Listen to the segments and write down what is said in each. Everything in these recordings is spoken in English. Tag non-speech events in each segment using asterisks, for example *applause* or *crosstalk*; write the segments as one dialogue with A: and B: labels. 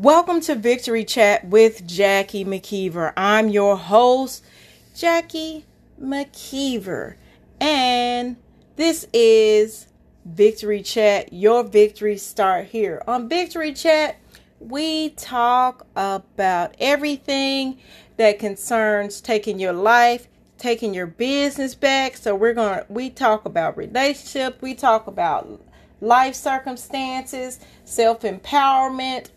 A: Welcome to Victory Chat with Jackie McKeever. I'm your host, Jackie McKeever, and this is Victory Chat. Your victories start here. On Victory Chat, we talk about everything that concerns taking your life, taking your business back. So we're going to we talk about relationship, we talk about life circumstances, self-empowerment,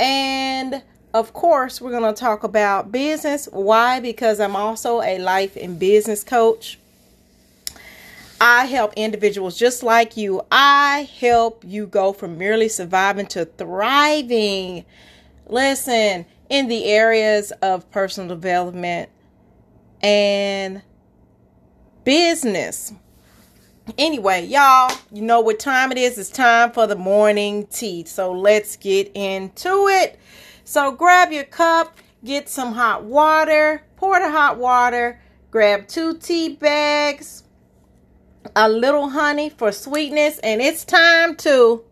A: and of course, we're going to talk about business. Why? Because I'm also a life and business coach. I help individuals just like you. I help you go from merely surviving to thriving. Listen, in the areas of personal development and business. Anyway, y'all, you know what time it is. It's time for the morning tea. So let's get into it. So grab your cup, get some hot water, pour the hot water, grab two tea bags, a little honey for sweetness, and it's time to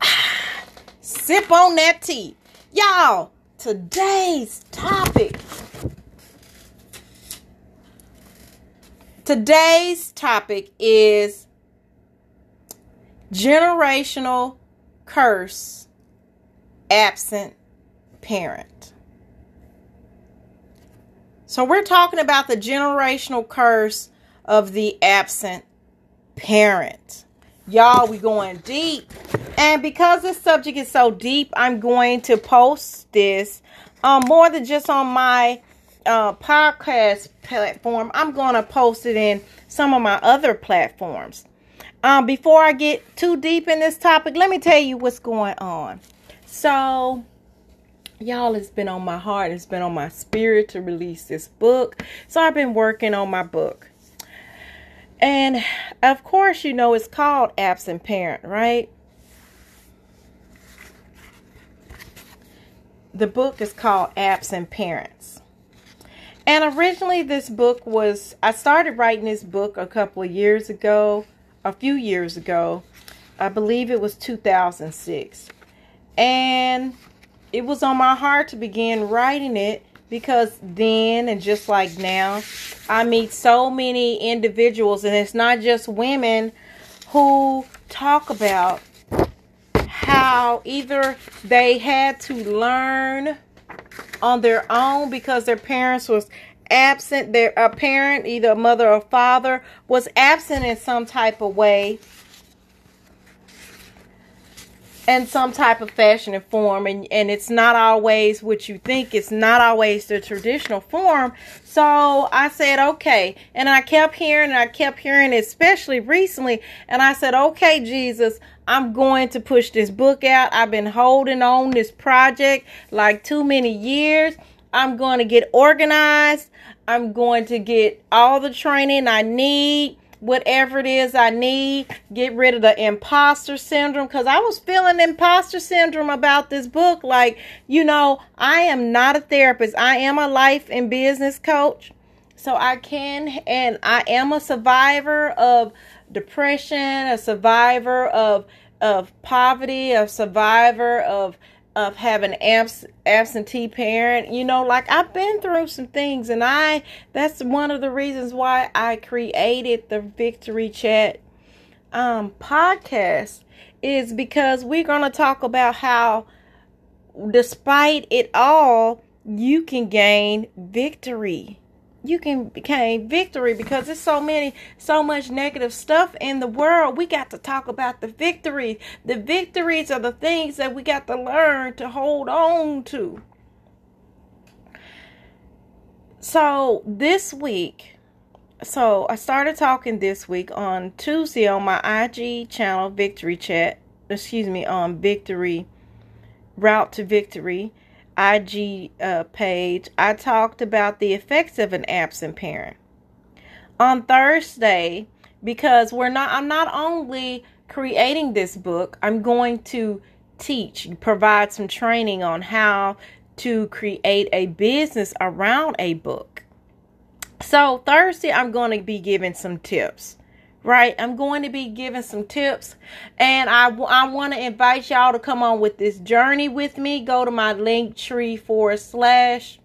A: *sighs* sip on that tea. Y'all, today's topic Today's topic is generational curse absent parent. So we're talking about the generational curse of the absent parent. Y'all, we going deep. And because this subject is so deep, I'm going to post this um, more than just on my uh, podcast platform, I'm going to post it in some of my other platforms. Um, before I get too deep in this topic, let me tell you what's going on. So, y'all, it's been on my heart, it's been on my spirit to release this book. So, I've been working on my book. And of course, you know, it's called Absent Parent, right? The book is called Absent Parents. And originally, this book was, I started writing this book a couple of years ago, a few years ago. I believe it was 2006. And it was on my heart to begin writing it because then, and just like now, I meet so many individuals, and it's not just women who talk about how either they had to learn on their own because their parents was absent. Their a parent either a mother or father was absent in some type of way in some type of fashion and form and and it's not always what you think it's not always the traditional form so i said okay and i kept hearing and i kept hearing especially recently and i said okay jesus I'm going to push this book out. I've been holding on this project like too many years. I'm going to get organized. I'm going to get all the training I need, whatever it is I need. Get rid of the imposter syndrome because I was feeling imposter syndrome about this book. Like, you know, I am not a therapist, I am a life and business coach. So I can, and I am a survivor of depression, a survivor of of poverty, a survivor of of having abs- absentee parent you know like i've been through some things and i that's one of the reasons why i created the victory chat um podcast is because we're going to talk about how despite it all you can gain victory you can gain victory because there's so many so much negative stuff in the world. We got to talk about the victories the victories are the things that we got to learn to hold on to. So this week so i started talking this week on tuesday on my ig channel victory chat excuse me on victory route to victory IG uh, page, I talked about the effects of an absent parent. On Thursday, because we're not, I'm not only creating this book, I'm going to teach, provide some training on how to create a business around a book. So, Thursday, I'm going to be giving some tips, right? I'm going to be giving some tips, and I, I want to invite y'all to come on with this journey with me. Go to my Linktree forward slash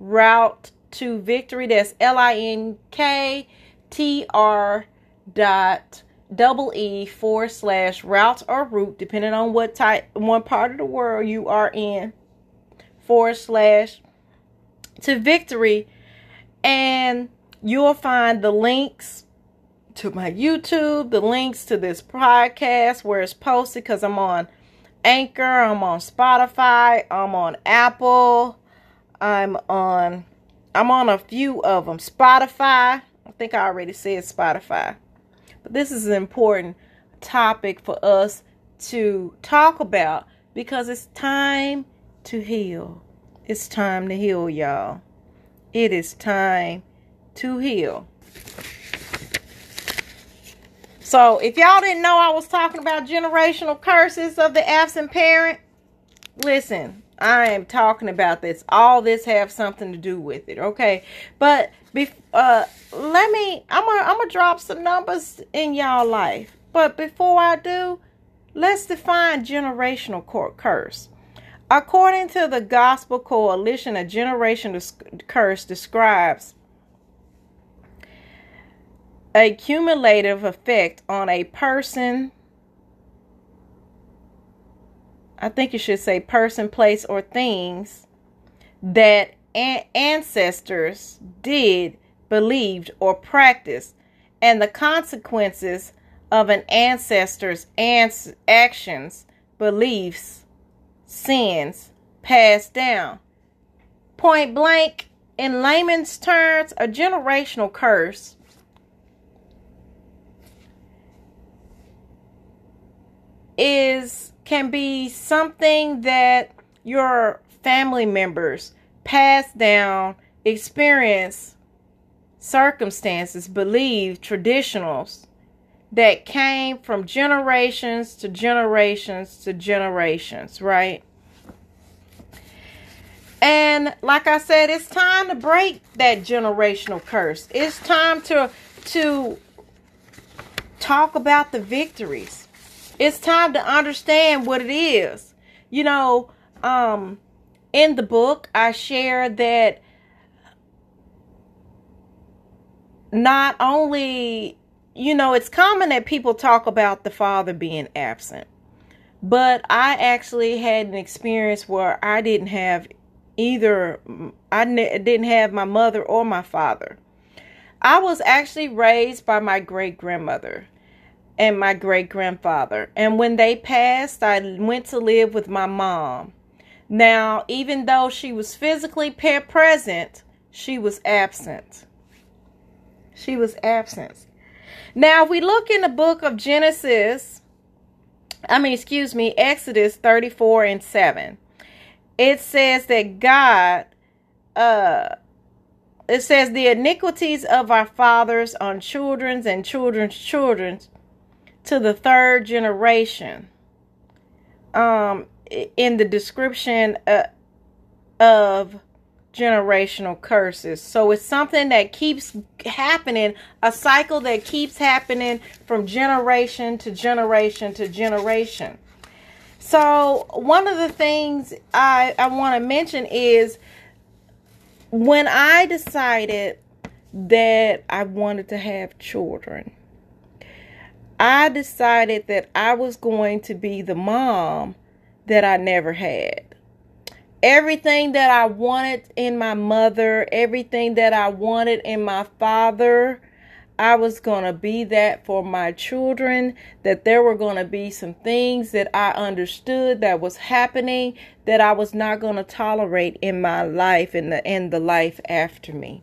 A: route to victory. That's L I N K T R dot double E forward slash route or route, depending on what type, one part of the world you are in, forward slash to victory. And you'll find the links to my YouTube, the links to this podcast where it's posted because I'm on Anchor, I'm on Spotify, I'm on Apple, I'm on I'm on a few of them. Spotify, I think I already said Spotify. But this is an important topic for us to talk about because it's time to heal. It's time to heal, y'all. It is time to heal. So, if y'all didn't know I was talking about generational curses of the absent parent, listen, I am talking about this. All this have something to do with it, okay? But uh, let me. I'm gonna. I'm gonna drop some numbers in y'all life. But before I do, let's define generational curse. According to the Gospel Coalition, a generation curse describes a cumulative effect on a person. I think you should say person, place, or things that ancestors did, believed, or practiced, and the consequences of an ancestor's actions, beliefs, sins passed down. Point blank, in layman's terms, a generational curse is can be something that your family members pass down experience circumstances believe traditionals that came from generations to generations to generations right? And like i said it's time to break that generational curse. It's time to to talk about the victories it's time to understand what it is you know um in the book, I share that not only, you know, it's common that people talk about the father being absent, but I actually had an experience where I didn't have either, I didn't have my mother or my father. I was actually raised by my great grandmother and my great grandfather. And when they passed, I went to live with my mom. Now, even though she was physically present, she was absent. She was absent. Now, if we look in the book of Genesis, I mean, excuse me, Exodus 34 and 7. It says that God, uh, it says the iniquities of our fathers on children's and children's children's to the third generation. Um, in the description uh, of generational curses. So it's something that keeps happening, a cycle that keeps happening from generation to generation to generation. So one of the things I, I want to mention is when I decided that I wanted to have children, I decided that I was going to be the mom that I never had. Everything that I wanted in my mother, everything that I wanted in my father, I was going to be that for my children, that there were going to be some things that I understood that was happening that I was not going to tolerate in my life and the in the life after me.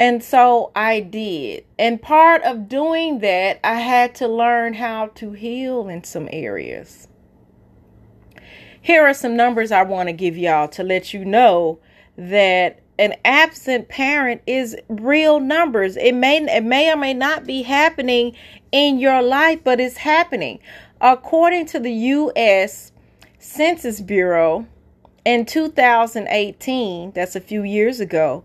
A: And so I did. And part of doing that, I had to learn how to heal in some areas. Here are some numbers I want to give y'all to let you know that an absent parent is real numbers. It may it may or may not be happening in your life, but it's happening. According to the US Census Bureau in 2018, that's a few years ago,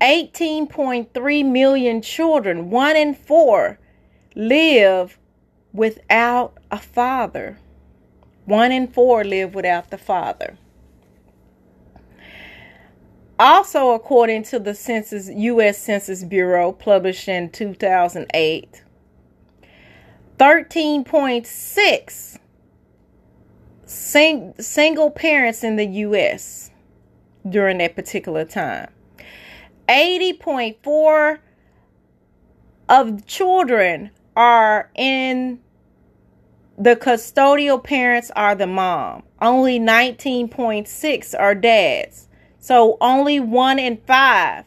A: 18.3 million children, one in four, live without a father. One in four live without the father. Also, according to the Census U.S. Census Bureau, published in 2008, 13.6 sing- single parents in the U.S. during that particular time. 80.4 of children are in the custodial parents are the mom. Only 19.6 are dads. So only one in five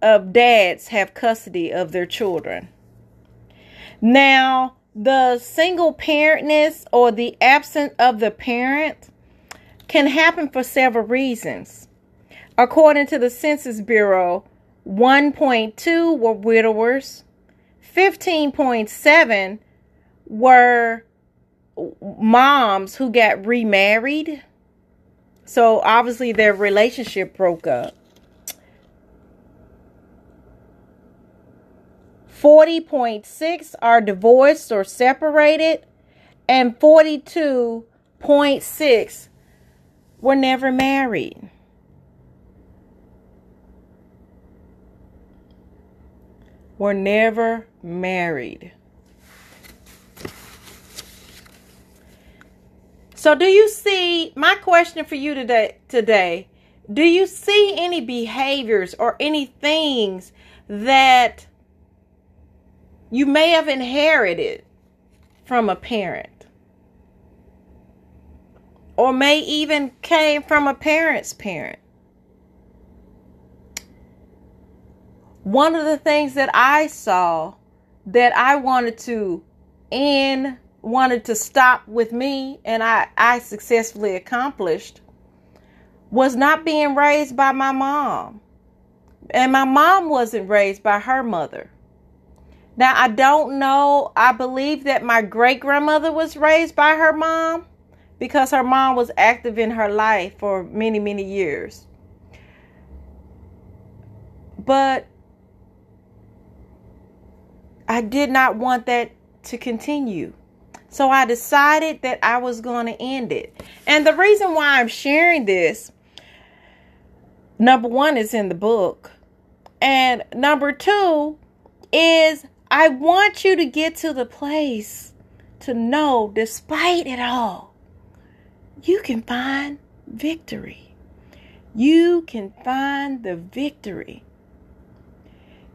A: of dads have custody of their children. Now, the single parentness or the absence of the parent can happen for several reasons. According to the Census Bureau, 1.2 were widowers, 15.7 were moms who got remarried. So obviously their relationship broke up. 40.6 are divorced or separated, and 42.6 were never married. Were never married. So do you see my question for you today today? Do you see any behaviors or any things that you may have inherited from a parent? Or may even came from a parent's parent? One of the things that I saw that I wanted to end wanted to stop with me and I, I successfully accomplished was not being raised by my mom. And my mom wasn't raised by her mother. Now, I don't know. I believe that my great grandmother was raised by her mom because her mom was active in her life for many, many years. But I did not want that to continue. So I decided that I was going to end it. And the reason why I'm sharing this, number one, is in the book. And number two is I want you to get to the place to know, despite it all, you can find victory. You can find the victory.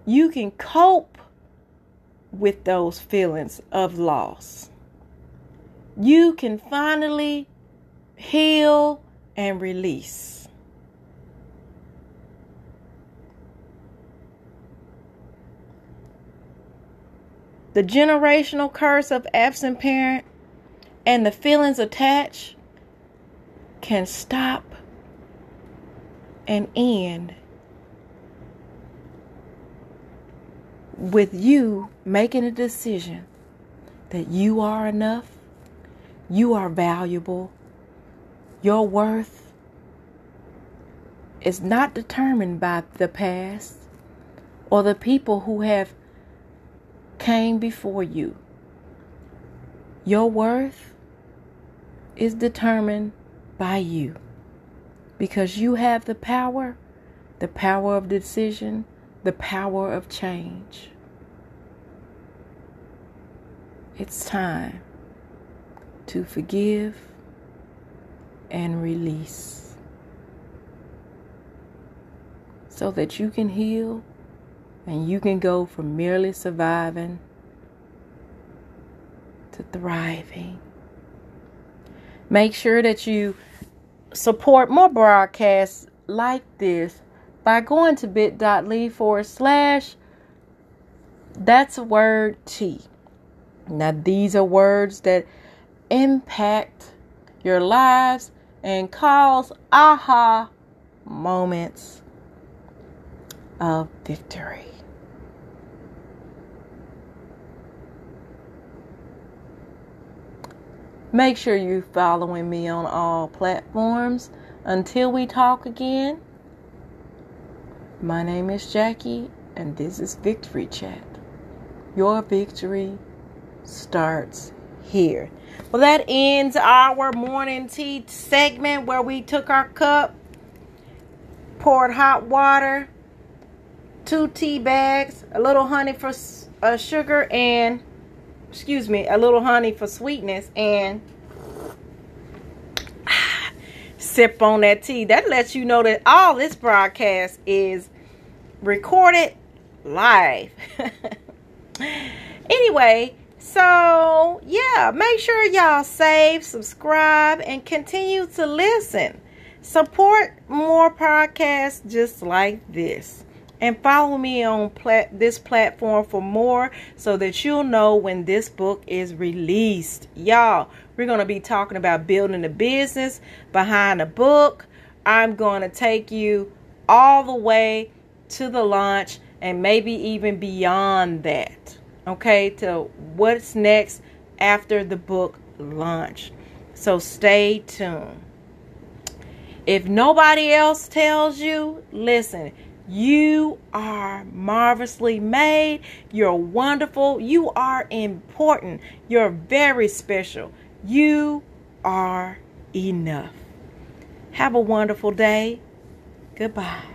A: You can cope with those feelings of loss you can finally heal and release. The generational curse of absent parent and the feelings attached can stop and end with you making a decision that you are enough you are valuable. Your worth is not determined by the past or the people who have came before you. Your worth is determined by you because you have the power, the power of decision, the power of change. It's time to forgive and release so that you can heal and you can go from merely surviving to thriving. Make sure that you support more broadcasts like this by going to bit.ly forward slash that's a word T. Now, these are words that impact your lives and cause aha moments of victory. Make sure you're following me on all platforms. Until we talk again, My name is Jackie, and this is Victory Chat. Your victory starts here. Well, that ends our morning tea segment where we took our cup, poured hot water, two tea bags, a little honey for uh, sugar, and excuse me, a little honey for sweetness, and *sighs* sip on that tea. That lets you know that all this broadcast is recorded live. *laughs* anyway, so yeah, make sure y'all save, subscribe, and continue to listen. Support more podcasts just like this. And follow me on plat- this platform for more so that you'll know when this book is released. Y'all, we're going to be talking about building a business behind a book. I'm going to take you all the way to the launch and maybe even beyond that. Okay, to what's next after the book launch. So stay tuned. If nobody else tells you, listen, you are marvelously made. You're wonderful. You are important. You're very special. You are enough. Have a wonderful day. Goodbye.